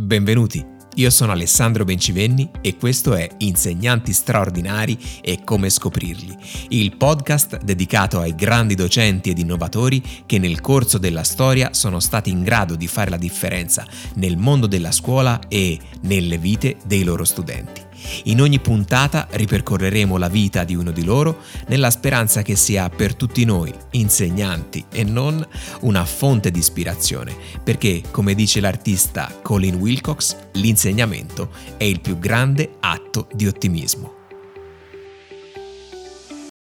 Benvenuti, io sono Alessandro Bencivenni e questo è Insegnanti straordinari e come scoprirli, il podcast dedicato ai grandi docenti ed innovatori che nel corso della storia sono stati in grado di fare la differenza nel mondo della scuola e nelle vite dei loro studenti. In ogni puntata ripercorreremo la vita di uno di loro nella speranza che sia per tutti noi, insegnanti e non, una fonte di ispirazione, perché, come dice l'artista Colin Wilcox, l'insegnamento è il più grande atto di ottimismo.